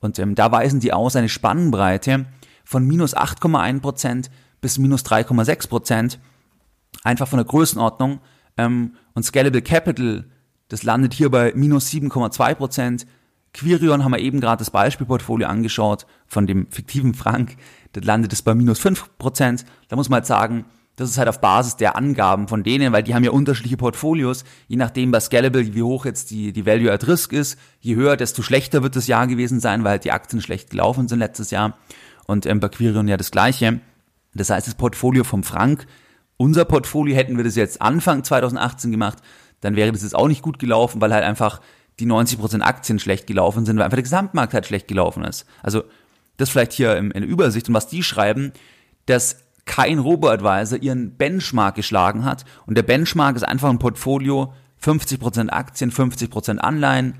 A: Und ähm, da weisen die aus eine Spannbreite von minus 8,1 Prozent bis minus 3,6 Prozent. Einfach von der Größenordnung. Ähm, und Scalable Capital, das landet hier bei minus 7,2 Prozent. Quirion haben wir eben gerade das Beispielportfolio angeschaut von dem fiktiven Frank. Das landet es bei minus 5 Prozent. Da muss man halt sagen, das ist halt auf Basis der Angaben von denen, weil die haben ja unterschiedliche Portfolios. Je nachdem bei Scalable, wie hoch jetzt die, die Value at Risk ist, je höher, desto schlechter wird das Jahr gewesen sein, weil halt die Aktien schlecht gelaufen sind letztes Jahr. Und ähm, bei Quirion ja das Gleiche. Das heißt, das Portfolio vom Frank, unser Portfolio, hätten wir das jetzt Anfang 2018 gemacht, dann wäre das jetzt auch nicht gut gelaufen, weil halt einfach die 90% Aktien schlecht gelaufen sind, weil einfach der Gesamtmarkt halt schlecht gelaufen ist. Also das vielleicht hier in, in Übersicht und was die schreiben, dass kein Robo-Advisor ihren Benchmark geschlagen hat. Und der Benchmark ist einfach ein Portfolio, 50% Aktien, 50% Anleihen.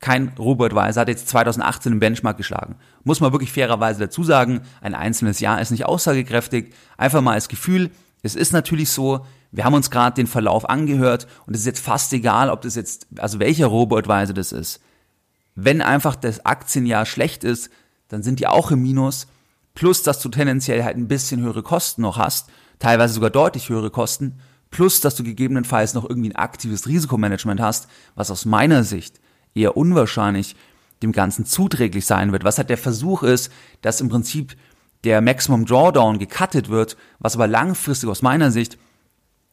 A: Kein Robo-Advisor hat jetzt 2018 den Benchmark geschlagen. Muss man wirklich fairerweise dazu sagen, ein einzelnes Jahr ist nicht aussagekräftig. Einfach mal als Gefühl. Es ist natürlich so, wir haben uns gerade den Verlauf angehört und es ist jetzt fast egal, ob das jetzt, also welcher Robo-Advisor das ist. Wenn einfach das Aktienjahr schlecht ist, dann sind die auch im Minus plus dass du tendenziell halt ein bisschen höhere Kosten noch hast, teilweise sogar deutlich höhere Kosten, plus dass du gegebenenfalls noch irgendwie ein aktives Risikomanagement hast, was aus meiner Sicht eher unwahrscheinlich dem Ganzen zuträglich sein wird. Was halt der Versuch ist, dass im Prinzip der Maximum Drawdown gecuttet wird, was aber langfristig aus meiner Sicht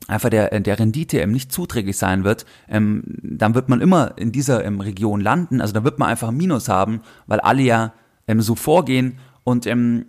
A: einfach der, der Rendite eben nicht zuträglich sein wird, ähm, dann wird man immer in dieser ähm, Region landen. Also da wird man einfach ein Minus haben, weil alle ja ähm, so vorgehen und ähm,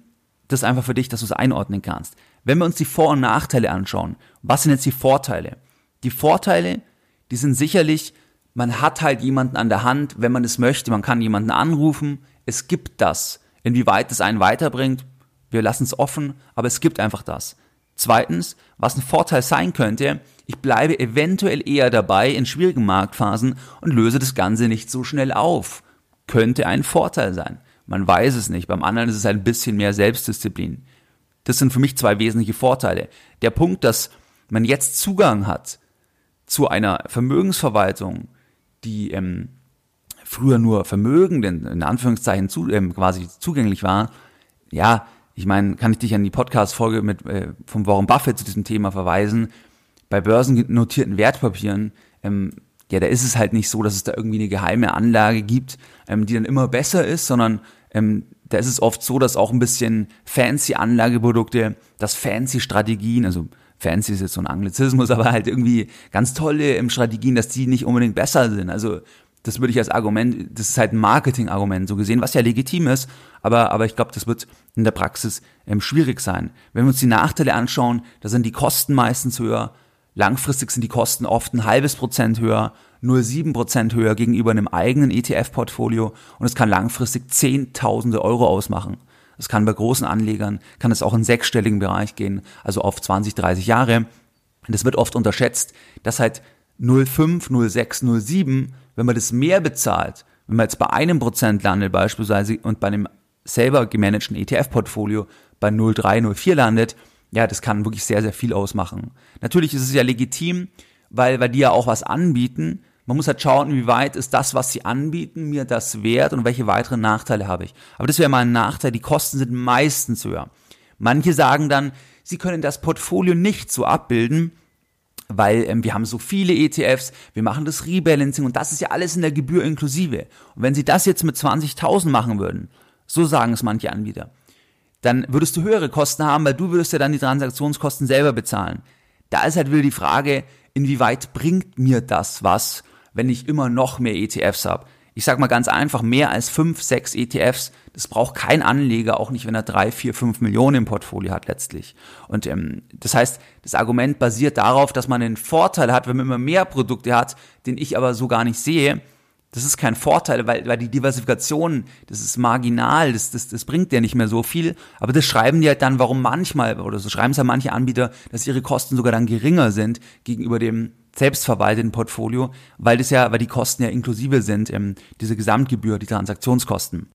A: das ist einfach für dich, dass du es einordnen kannst. Wenn wir uns die Vor- und Nachteile anschauen, was sind jetzt die Vorteile? Die Vorteile, die sind sicherlich, man hat halt jemanden an der Hand, wenn man es möchte, man kann jemanden anrufen, es gibt das. Inwieweit es einen weiterbringt, wir lassen es offen, aber es gibt einfach das. Zweitens, was ein Vorteil sein könnte, ich bleibe eventuell eher dabei in schwierigen Marktphasen und löse das Ganze nicht so schnell auf. Könnte ein Vorteil sein. Man weiß es nicht. Beim anderen ist es ein bisschen mehr Selbstdisziplin. Das sind für mich zwei wesentliche Vorteile. Der Punkt, dass man jetzt Zugang hat zu einer Vermögensverwaltung, die ähm, früher nur Vermögenden in Anführungszeichen zu, ähm, quasi zugänglich war, ja, ich meine, kann ich dich an die Podcast-Folge mit äh, von Warren Buffett zu diesem Thema verweisen. Bei börsennotierten Wertpapieren, ähm, ja, da ist es halt nicht so, dass es da irgendwie eine geheime Anlage gibt, ähm, die dann immer besser ist, sondern ähm, da ist es oft so, dass auch ein bisschen fancy Anlageprodukte, dass fancy Strategien, also fancy ist jetzt so ein Anglizismus, *laughs* aber halt irgendwie ganz tolle ähm, Strategien, dass die nicht unbedingt besser sind. Also das würde ich als Argument, das ist halt ein Marketing-Argument so gesehen, was ja legitim ist, aber, aber ich glaube, das wird in der Praxis ähm, schwierig sein. Wenn wir uns die Nachteile anschauen, da sind die Kosten meistens höher, langfristig sind die Kosten oft ein halbes Prozent höher, nur sieben Prozent höher gegenüber einem eigenen ETF-Portfolio und es kann langfristig Zehntausende Euro ausmachen. Es kann bei großen Anlegern, kann es auch in sechsstelligen Bereich gehen, also auf 20, 30 Jahre. Und es wird oft unterschätzt, dass halt 0,5, 0,6, 0,7, wenn man das mehr bezahlt, wenn man jetzt bei einem Prozent landet beispielsweise und bei einem selber gemanagten ETF-Portfolio bei 0,3, 0,4 landet, ja, das kann wirklich sehr, sehr viel ausmachen. Natürlich ist es ja legitim, weil, weil die ja auch was anbieten. Man muss halt schauen, wie weit ist das, was sie anbieten, mir das wert und welche weiteren Nachteile habe ich. Aber das wäre mal ein Nachteil. Die Kosten sind meistens höher. Manche sagen dann, sie können das Portfolio nicht so abbilden, weil ähm, wir haben so viele ETFs, wir machen das Rebalancing und das ist ja alles in der Gebühr inklusive. Und wenn Sie das jetzt mit 20.000 machen würden, so sagen es manche Anbieter, dann würdest du höhere Kosten haben, weil du würdest ja dann die Transaktionskosten selber bezahlen. Da ist halt wieder die Frage, inwieweit bringt mir das was, wenn ich immer noch mehr ETFs habe? Ich sag mal ganz einfach, mehr als fünf, sechs ETFs, das braucht kein Anleger, auch nicht, wenn er drei, vier, fünf Millionen im Portfolio hat letztlich. Und ähm, das heißt, das Argument basiert darauf, dass man einen Vorteil hat, wenn man immer mehr Produkte hat, den ich aber so gar nicht sehe. Das ist kein Vorteil, weil, weil die Diversifikation, das ist marginal, das, das, das bringt ja nicht mehr so viel. Aber das schreiben die halt dann, warum manchmal, oder so schreiben es ja manche Anbieter, dass ihre Kosten sogar dann geringer sind gegenüber dem selbstverwalteten Portfolio, weil das ja, weil die Kosten ja inklusive sind, ähm, diese Gesamtgebühr, die Transaktionskosten.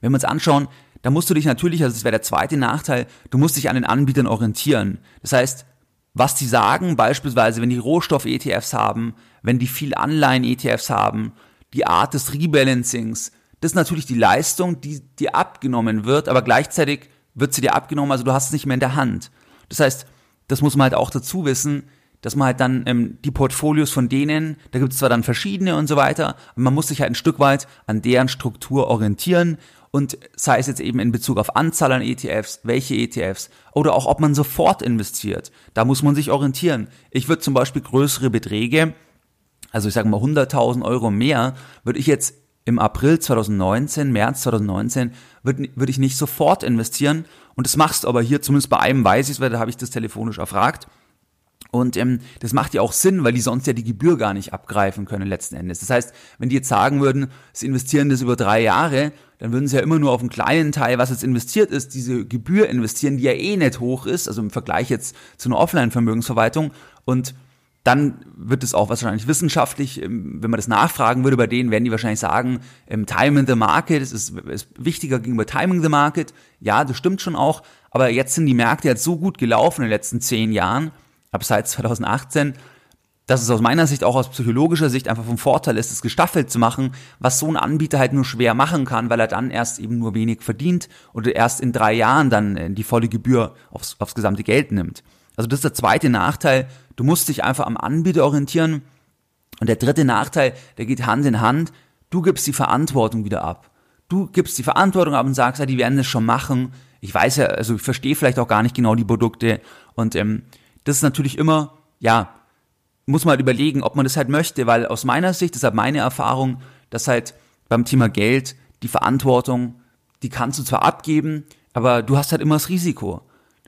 A: Wenn wir uns anschauen, da musst du dich natürlich, also das wäre der zweite Nachteil, du musst dich an den Anbietern orientieren. Das heißt, was die sagen, beispielsweise, wenn die Rohstoff-ETFs haben, wenn die viel Anleihen-ETFs haben, die Art des Rebalancings, das ist natürlich die Leistung, die dir abgenommen wird, aber gleichzeitig wird sie dir abgenommen, also du hast es nicht mehr in der Hand. Das heißt, das muss man halt auch dazu wissen, dass man halt dann ähm, die Portfolios von denen, da gibt es zwar dann verschiedene und so weiter, aber man muss sich halt ein Stück weit an deren Struktur orientieren und sei es jetzt eben in Bezug auf Anzahl an ETFs, welche ETFs oder auch ob man sofort investiert. Da muss man sich orientieren. Ich würde zum Beispiel größere Beträge, also ich sage mal 100.000 Euro mehr, würde ich jetzt im April 2019, März 2019, würde würd ich nicht sofort investieren. Und das machst du aber hier, zumindest bei einem weiß ich es, weil da habe ich das telefonisch erfragt. Und ähm, das macht ja auch Sinn, weil die sonst ja die Gebühr gar nicht abgreifen können letzten Endes. Das heißt, wenn die jetzt sagen würden, sie investieren das über drei Jahre, dann würden sie ja immer nur auf einen kleinen Teil, was jetzt investiert ist, diese Gebühr investieren, die ja eh nicht hoch ist, also im Vergleich jetzt zu einer Offline-Vermögensverwaltung. Und dann wird es auch wahrscheinlich wissenschaftlich, ähm, wenn man das nachfragen würde bei denen, werden die wahrscheinlich sagen, ähm, Timing the Market ist, ist wichtiger gegenüber Timing the Market. Ja, das stimmt schon auch. Aber jetzt sind die Märkte jetzt so gut gelaufen in den letzten zehn Jahren, ab seit 2018, dass es aus meiner Sicht auch aus psychologischer Sicht einfach vom Vorteil ist, es gestaffelt zu machen, was so ein Anbieter halt nur schwer machen kann, weil er dann erst eben nur wenig verdient oder erst in drei Jahren dann äh, die volle Gebühr aufs, aufs gesamte Geld nimmt. Also das ist der zweite Nachteil. Du musst dich einfach am Anbieter orientieren. Und der dritte Nachteil, der geht Hand in Hand. Du gibst die Verantwortung wieder ab. Du gibst die Verantwortung ab und sagst, ja, die werden das schon machen ich weiß ja, also ich verstehe vielleicht auch gar nicht genau die Produkte und ähm, das ist natürlich immer, ja, muss man halt überlegen, ob man das halt möchte, weil aus meiner Sicht, deshalb meine Erfahrung, dass halt beim Thema Geld die Verantwortung, die kannst du zwar abgeben, aber du hast halt immer das Risiko.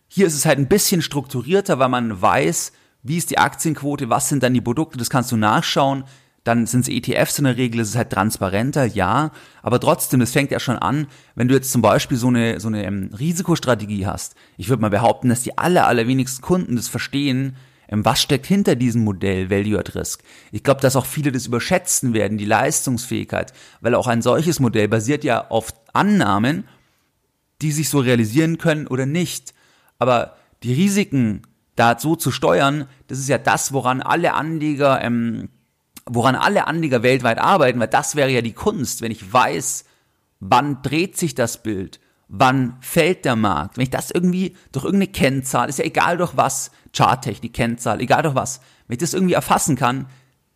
A: Hier ist es halt ein bisschen strukturierter, weil man weiß, wie ist die Aktienquote, was sind dann die Produkte, das kannst du nachschauen. Dann sind es ETFs in der Regel, es ist halt transparenter, ja. Aber trotzdem, es fängt ja schon an, wenn du jetzt zum Beispiel so eine, so eine ähm, Risikostrategie hast. Ich würde mal behaupten, dass die aller, allerwenigsten Kunden das verstehen, ähm, was steckt hinter diesem Modell Value at Risk. Ich glaube, dass auch viele das überschätzen werden, die Leistungsfähigkeit, weil auch ein solches Modell basiert ja auf Annahmen, die sich so realisieren können oder nicht. Aber die Risiken da so zu steuern, das ist ja das, woran alle Anleger, ähm, woran alle Anleger weltweit arbeiten, weil das wäre ja die Kunst, wenn ich weiß, wann dreht sich das Bild, wann fällt der Markt, wenn ich das irgendwie durch irgendeine Kennzahl, ist ja egal durch was, Charttechnik, Kennzahl, egal durch was, wenn ich das irgendwie erfassen kann,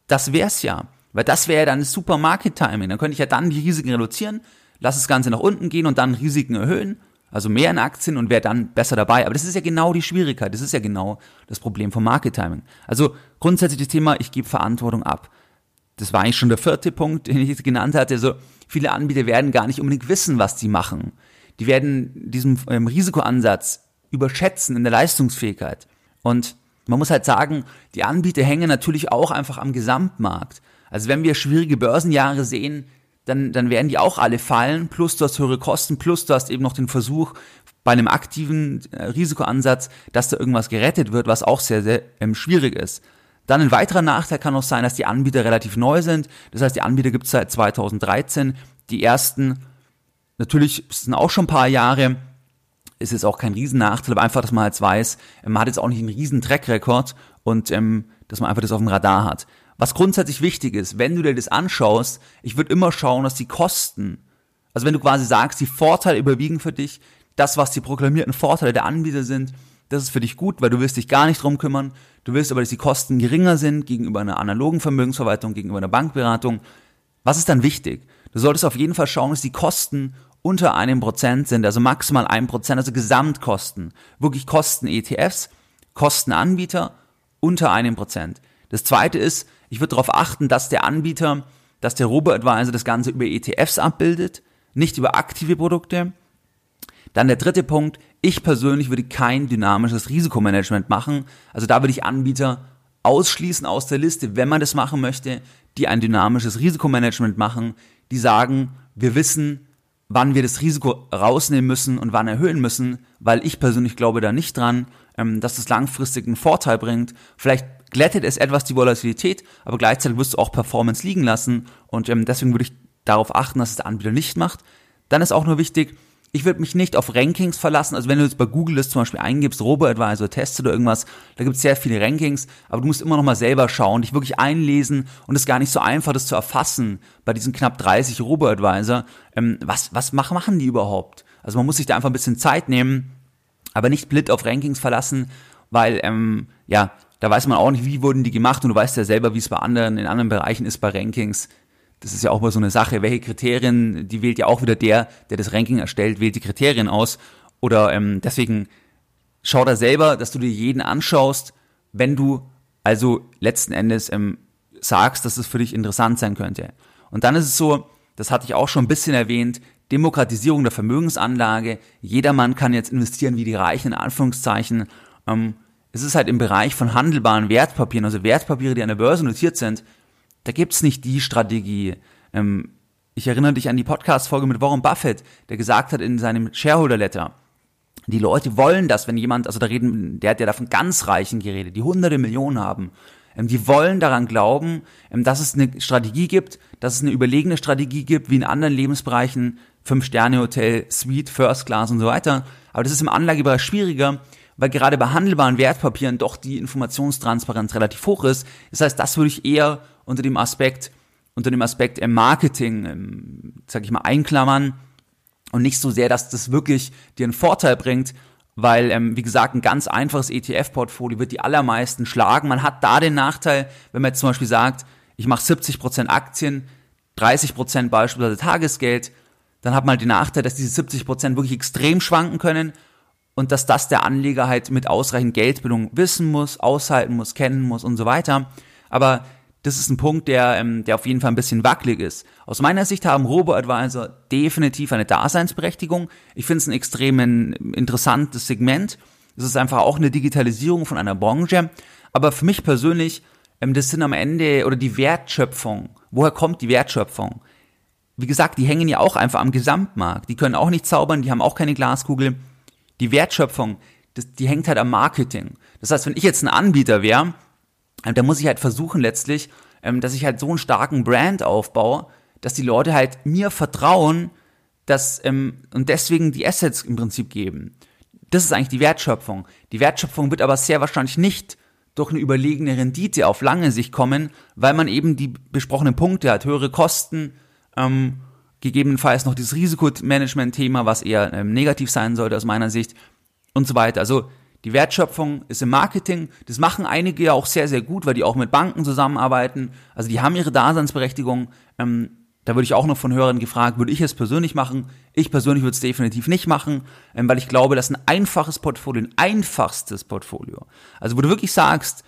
A: das wär's ja. Weil das wäre ja dann super Market Timing. Dann könnte ich ja dann die Risiken reduzieren, lass das Ganze nach unten gehen und dann Risiken erhöhen also mehr in Aktien und wäre dann besser dabei. Aber das ist ja genau die Schwierigkeit, das ist ja genau das Problem vom Market Timing. Also grundsätzlich das Thema, ich gebe Verantwortung ab. Das war eigentlich schon der vierte Punkt, den ich jetzt genannt hatte. Also viele Anbieter werden gar nicht unbedingt wissen, was sie machen. Die werden diesen ähm, Risikoansatz überschätzen in der Leistungsfähigkeit. Und man muss halt sagen, die Anbieter hängen natürlich auch einfach am Gesamtmarkt. Also wenn wir schwierige Börsenjahre sehen, dann, dann werden die auch alle fallen, plus du hast höhere Kosten, plus du hast eben noch den Versuch bei einem aktiven äh, Risikoansatz, dass da irgendwas gerettet wird, was auch sehr, sehr ähm, schwierig ist. Dann ein weiterer Nachteil kann auch sein, dass die Anbieter relativ neu sind. Das heißt, die Anbieter gibt es seit 2013. Die ersten, natürlich sind auch schon ein paar Jahre, ist jetzt auch kein Riesennachteil, aber einfach, dass man jetzt weiß, man hat jetzt auch nicht einen riesen Track-Record und ähm, dass man einfach das auf dem Radar hat. Was grundsätzlich wichtig ist, wenn du dir das anschaust, ich würde immer schauen, dass die Kosten, also wenn du quasi sagst, die Vorteile überwiegen für dich, das, was die proklamierten Vorteile der Anbieter sind, das ist für dich gut, weil du willst dich gar nicht drum kümmern. Du willst aber, dass die Kosten geringer sind gegenüber einer analogen Vermögensverwaltung, gegenüber einer Bankberatung. Was ist dann wichtig? Du solltest auf jeden Fall schauen, dass die Kosten unter einem Prozent sind, also maximal ein Prozent, also Gesamtkosten. Wirklich Kosten ETFs, Kosten Anbieter unter einem Prozent. Das zweite ist, ich würde darauf achten, dass der Anbieter, dass der Robo-Advisor das Ganze über ETFs abbildet, nicht über aktive Produkte. Dann der dritte Punkt, ich persönlich würde kein dynamisches Risikomanagement machen. Also da würde ich Anbieter ausschließen aus der Liste, wenn man das machen möchte, die ein dynamisches Risikomanagement machen, die sagen, wir wissen, wann wir das Risiko rausnehmen müssen und wann erhöhen müssen, weil ich persönlich glaube da nicht dran, ähm, dass das langfristig einen Vorteil bringt. Vielleicht glättet es etwas die Volatilität, aber gleichzeitig wirst du auch Performance liegen lassen und ähm, deswegen würde ich darauf achten, dass es der Anbieter nicht macht. Dann ist auch nur wichtig, ich würde mich nicht auf Rankings verlassen. Also wenn du jetzt bei Google das zum Beispiel eingibst, Robo-Advisor, Test oder irgendwas, da gibt es sehr viele Rankings, aber du musst immer noch mal selber schauen, dich wirklich einlesen und es ist gar nicht so einfach, das zu erfassen bei diesen knapp 30 Robo-Advisor. Ähm, was, was machen die überhaupt? Also man muss sich da einfach ein bisschen Zeit nehmen, aber nicht blind auf Rankings verlassen, weil ähm, ja, da weiß man auch nicht, wie wurden die gemacht und du weißt ja selber, wie es bei anderen, in anderen Bereichen ist bei Rankings. Das ist ja auch mal so eine Sache, welche Kriterien, die wählt ja auch wieder der, der das Ranking erstellt, wählt die Kriterien aus. Oder ähm, deswegen schau da selber, dass du dir jeden anschaust, wenn du also letzten Endes ähm, sagst, dass es für dich interessant sein könnte. Und dann ist es so, das hatte ich auch schon ein bisschen erwähnt, Demokratisierung der Vermögensanlage. Jedermann kann jetzt investieren wie die Reichen in Anführungszeichen. Ähm, es ist halt im Bereich von handelbaren Wertpapieren, also Wertpapiere, die an der Börse notiert sind, da gibt's nicht die Strategie. Ähm, ich erinnere dich an die Podcast-Folge mit Warren Buffett, der gesagt hat in seinem Shareholder-Letter, die Leute wollen das, wenn jemand, also da reden, der hat ja davon ganz Reichen geredet, die hunderte Millionen haben, ähm, die wollen daran glauben, ähm, dass es eine Strategie gibt, dass es eine überlegene Strategie gibt, wie in anderen Lebensbereichen, Fünf-Sterne-Hotel, Suite, First Class und so weiter. Aber das ist im Anlagebereich schwieriger, weil gerade bei handelbaren Wertpapieren doch die Informationstransparenz relativ hoch ist. Das heißt, das würde ich eher unter dem Aspekt, unter dem Aspekt im Marketing, im, sag ich mal, einklammern und nicht so sehr, dass das wirklich dir einen Vorteil bringt, weil, ähm, wie gesagt, ein ganz einfaches ETF-Portfolio wird die allermeisten schlagen. Man hat da den Nachteil, wenn man jetzt zum Beispiel sagt, ich mache 70% Aktien, 30% beispielsweise Tagesgeld, dann hat man halt den Nachteil, dass diese 70 Prozent wirklich extrem schwanken können und dass das der Anleger halt mit ausreichend Geldbildung wissen muss, aushalten muss, kennen muss und so weiter. Aber das ist ein Punkt, der, ähm, der auf jeden Fall ein bisschen wackelig ist. Aus meiner Sicht haben Robo-Advisor definitiv eine Daseinsberechtigung. Ich finde es ein extrem interessantes Segment. Es ist einfach auch eine Digitalisierung von einer Branche. Aber für mich persönlich, ähm, das sind am Ende, oder die Wertschöpfung. Woher kommt die Wertschöpfung? Wie gesagt, die hängen ja auch einfach am Gesamtmarkt. Die können auch nicht zaubern, die haben auch keine Glaskugel. Die Wertschöpfung, das, die hängt halt am Marketing. Das heißt, wenn ich jetzt ein Anbieter wäre, da muss ich halt versuchen letztlich, ähm, dass ich halt so einen starken Brand aufbaue, dass die Leute halt mir vertrauen, dass ähm, und deswegen die Assets im Prinzip geben. Das ist eigentlich die Wertschöpfung. Die Wertschöpfung wird aber sehr wahrscheinlich nicht durch eine überlegene Rendite auf lange Sicht kommen, weil man eben die besprochenen Punkte hat, höhere Kosten, ähm, gegebenenfalls noch dieses Risikomanagement-Thema, was eher ähm, negativ sein sollte aus meiner Sicht und so weiter. Also die Wertschöpfung ist im Marketing. Das machen einige ja auch sehr, sehr gut, weil die auch mit Banken zusammenarbeiten. Also die haben ihre Daseinsberechtigung. Ähm, da würde ich auch noch von Hörern gefragt, würde ich es persönlich machen? Ich persönlich würde es definitiv nicht machen, ähm, weil ich glaube, dass ein einfaches Portfolio, ein einfachstes Portfolio, also wo du wirklich sagst,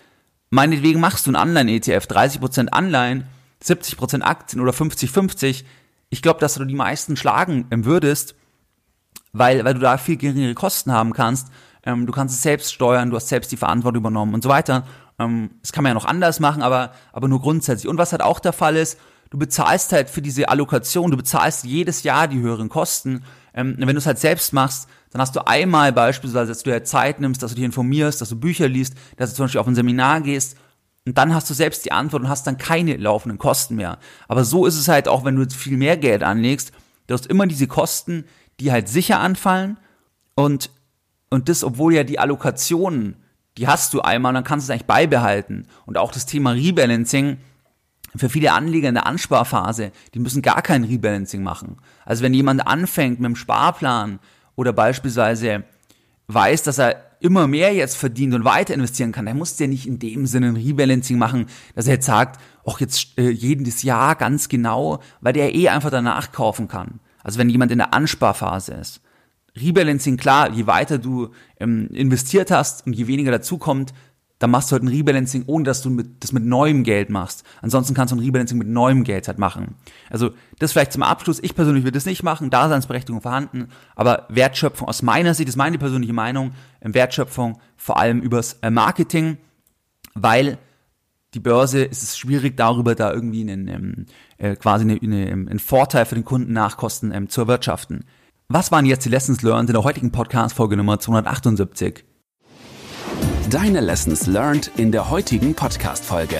A: meinetwegen machst du ein Anleihen-ETF, 30% Anleihen, 70% Aktien oder 50-50, ich glaube, dass du die meisten schlagen ähm, würdest, weil, weil du da viel geringere Kosten haben kannst ähm, du kannst es selbst steuern, du hast selbst die Verantwortung übernommen und so weiter. Ähm, das kann man ja noch anders machen, aber, aber nur grundsätzlich. Und was halt auch der Fall ist, du bezahlst halt für diese Allokation, du bezahlst jedes Jahr die höheren Kosten. Ähm, wenn du es halt selbst machst, dann hast du einmal beispielsweise, dass du dir Zeit nimmst, dass du dich informierst, dass du Bücher liest, dass du zum Beispiel auf ein Seminar gehst und dann hast du selbst die Antwort und hast dann keine laufenden Kosten mehr. Aber so ist es halt auch, wenn du jetzt viel mehr Geld anlegst, du hast immer diese Kosten, die halt sicher anfallen und und das, obwohl ja die Allokationen, die hast du einmal, dann kannst du es eigentlich beibehalten. Und auch das Thema Rebalancing, für viele Anleger in der Ansparphase, die müssen gar kein Rebalancing machen. Also wenn jemand anfängt mit dem Sparplan oder beispielsweise weiß, dass er immer mehr jetzt verdient und weiter investieren kann, dann muss der nicht in dem Sinne ein Rebalancing machen, dass er jetzt sagt, auch jetzt äh, jedes Jahr ganz genau, weil der eh einfach danach kaufen kann. Also wenn jemand in der Ansparphase ist. Rebalancing, klar, je weiter du ähm, investiert hast und je weniger dazukommt, dann machst du halt ein Rebalancing, ohne dass du mit, das mit neuem Geld machst. Ansonsten kannst du ein Rebalancing mit neuem Geld halt machen. Also das vielleicht zum Abschluss. Ich persönlich würde das nicht machen, Daseinsberechtigung vorhanden, aber Wertschöpfung aus meiner Sicht, ist meine persönliche Meinung, ähm, Wertschöpfung vor allem übers äh, Marketing, weil die Börse ist es schwierig, darüber da irgendwie einen, ähm, äh, quasi eine, eine, einen Vorteil für den Kunden nachkosten ähm, zu erwirtschaften. Was waren jetzt die Lessons learned in der heutigen Podcast-Folge Nummer 278?
B: Deine Lessons learned in der heutigen Podcast-Folge.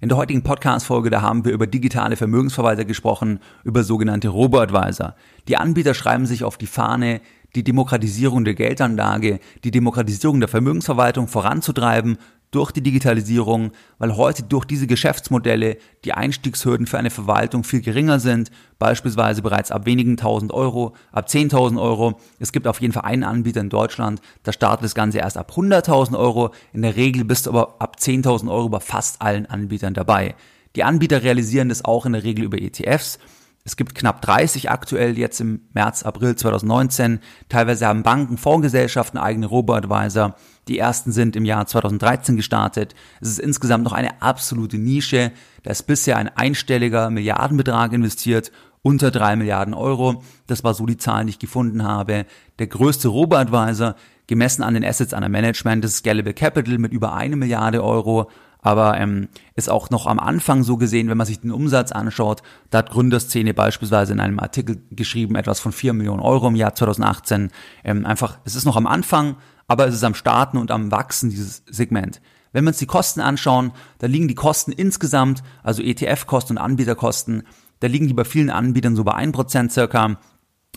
A: In der heutigen Podcast-Folge, da haben wir über digitale Vermögensverwalter gesprochen, über sogenannte Robo-Advisor. Die Anbieter schreiben sich auf die Fahne, die Demokratisierung der Geldanlage, die Demokratisierung der Vermögensverwaltung voranzutreiben durch die Digitalisierung, weil heute durch diese Geschäftsmodelle die Einstiegshürden für eine Verwaltung viel geringer sind, beispielsweise bereits ab wenigen tausend Euro, ab 10.000 Euro. Es gibt auf jeden Fall einen Anbieter in Deutschland, da startet das Ganze erst ab 100.000 Euro. In der Regel bist du aber ab 10.000 Euro bei fast allen Anbietern dabei. Die Anbieter realisieren das auch in der Regel über ETFs. Es gibt knapp 30 aktuell jetzt im März, April 2019. Teilweise haben Banken, Fondsgesellschaften eigene Robo-Advisor. Die ersten sind im Jahr 2013 gestartet. Es ist insgesamt noch eine absolute Nische. Da ist bisher ein einstelliger Milliardenbetrag investiert, unter drei Milliarden Euro. Das war so die Zahl, die ich gefunden habe. Der größte Robo-Advisor, gemessen an den Assets under Management, ist Scalable Capital mit über eine Milliarde Euro aber ähm, ist auch noch am Anfang so gesehen, wenn man sich den Umsatz anschaut, da hat Gründerszene beispielsweise in einem Artikel geschrieben, etwas von 4 Millionen Euro im Jahr 2018. Ähm, einfach, es ist noch am Anfang, aber es ist am Starten und am Wachsen, dieses Segment. Wenn wir uns die Kosten anschauen, da liegen die Kosten insgesamt, also ETF-Kosten und Anbieterkosten, da liegen die bei vielen Anbietern so bei 1% circa.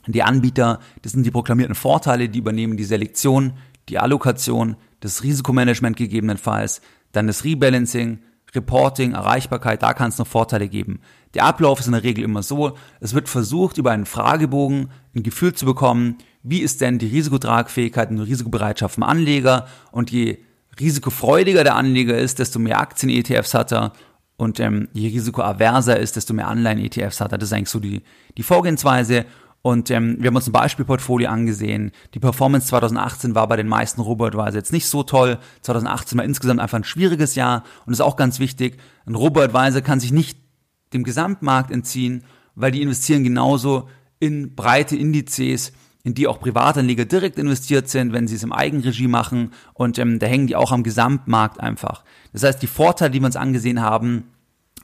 A: Die Anbieter, das sind die proklamierten Vorteile, die übernehmen die Selektion, die Allokation, das Risikomanagement gegebenenfalls, dann das Rebalancing, Reporting, Erreichbarkeit, da kann es noch Vorteile geben. Der Ablauf ist in der Regel immer so, es wird versucht, über einen Fragebogen ein Gefühl zu bekommen, wie ist denn die Risikotragfähigkeit und die Risikobereitschaft vom Anleger und je risikofreudiger der Anleger ist, desto mehr Aktien-ETFs hat er und ähm, je risikoaverser ist, desto mehr Anleihen-ETFs hat er. Das ist eigentlich so die, die Vorgehensweise. Und ähm, wir haben uns ein Beispielportfolio angesehen. Die Performance 2018 war bei den meisten Robo-Advisor jetzt nicht so toll. 2018 war insgesamt einfach ein schwieriges Jahr und ist auch ganz wichtig. Ein Robo-Advisor kann sich nicht dem Gesamtmarkt entziehen, weil die investieren genauso in breite Indizes, in die auch Privatanleger direkt investiert sind, wenn sie es im Eigenregie machen und ähm, da hängen die auch am Gesamtmarkt einfach. Das heißt, die Vorteile, die wir uns angesehen haben,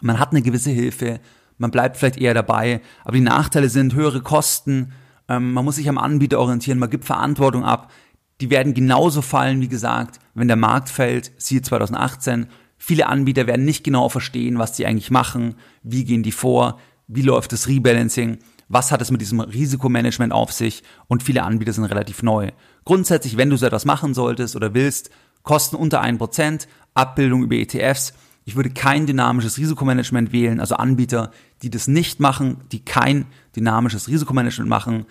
A: man hat eine gewisse Hilfe, man bleibt vielleicht eher dabei, aber die Nachteile sind höhere Kosten, ähm, man muss sich am Anbieter orientieren, man gibt Verantwortung ab, die werden genauso fallen, wie gesagt, wenn der Markt fällt, siehe 2018. Viele Anbieter werden nicht genau verstehen, was die eigentlich machen, wie gehen die vor, wie läuft das Rebalancing, was hat es mit diesem Risikomanagement auf sich? Und viele Anbieter sind relativ neu. Grundsätzlich, wenn du so etwas machen solltest oder willst, Kosten unter 1%, Abbildung über ETFs, ich würde kein dynamisches Risikomanagement wählen, also Anbieter, die das nicht machen, die kein dynamisches Risikomanagement machen,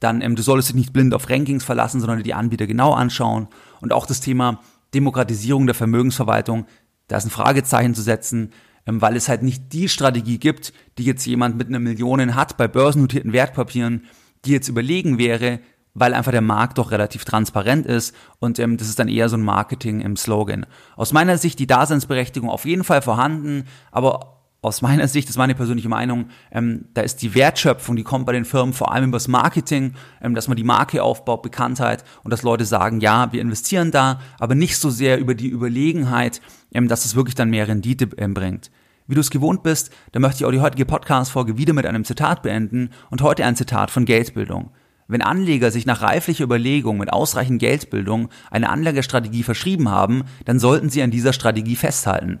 A: dann ähm, du solltest dich nicht blind auf Rankings verlassen, sondern die Anbieter genau anschauen. Und auch das Thema Demokratisierung der Vermögensverwaltung, da ist ein Fragezeichen zu setzen, weil es halt nicht die Strategie gibt, die jetzt jemand mit einer Million hat bei börsennotierten Wertpapieren, die jetzt überlegen wäre, weil einfach der Markt doch relativ transparent ist und ähm, das ist dann eher so ein Marketing im Slogan. Aus meiner Sicht die Daseinsberechtigung auf jeden Fall vorhanden, aber aus meiner Sicht, das ist meine persönliche Meinung, ähm, da ist die Wertschöpfung, die kommt bei den Firmen vor allem übers Marketing, ähm, dass man die Marke aufbaut, Bekanntheit und dass Leute sagen, ja, wir investieren da, aber nicht so sehr über die Überlegenheit, ähm, dass es wirklich dann mehr Rendite ähm, bringt. Wie du es gewohnt bist, da möchte ich auch die heutige Podcast-Folge wieder mit einem Zitat beenden und heute ein Zitat von Geldbildung. Wenn Anleger sich nach reiflicher Überlegung mit ausreichend Geldbildung eine Anlagestrategie verschrieben haben, dann sollten sie an dieser Strategie festhalten.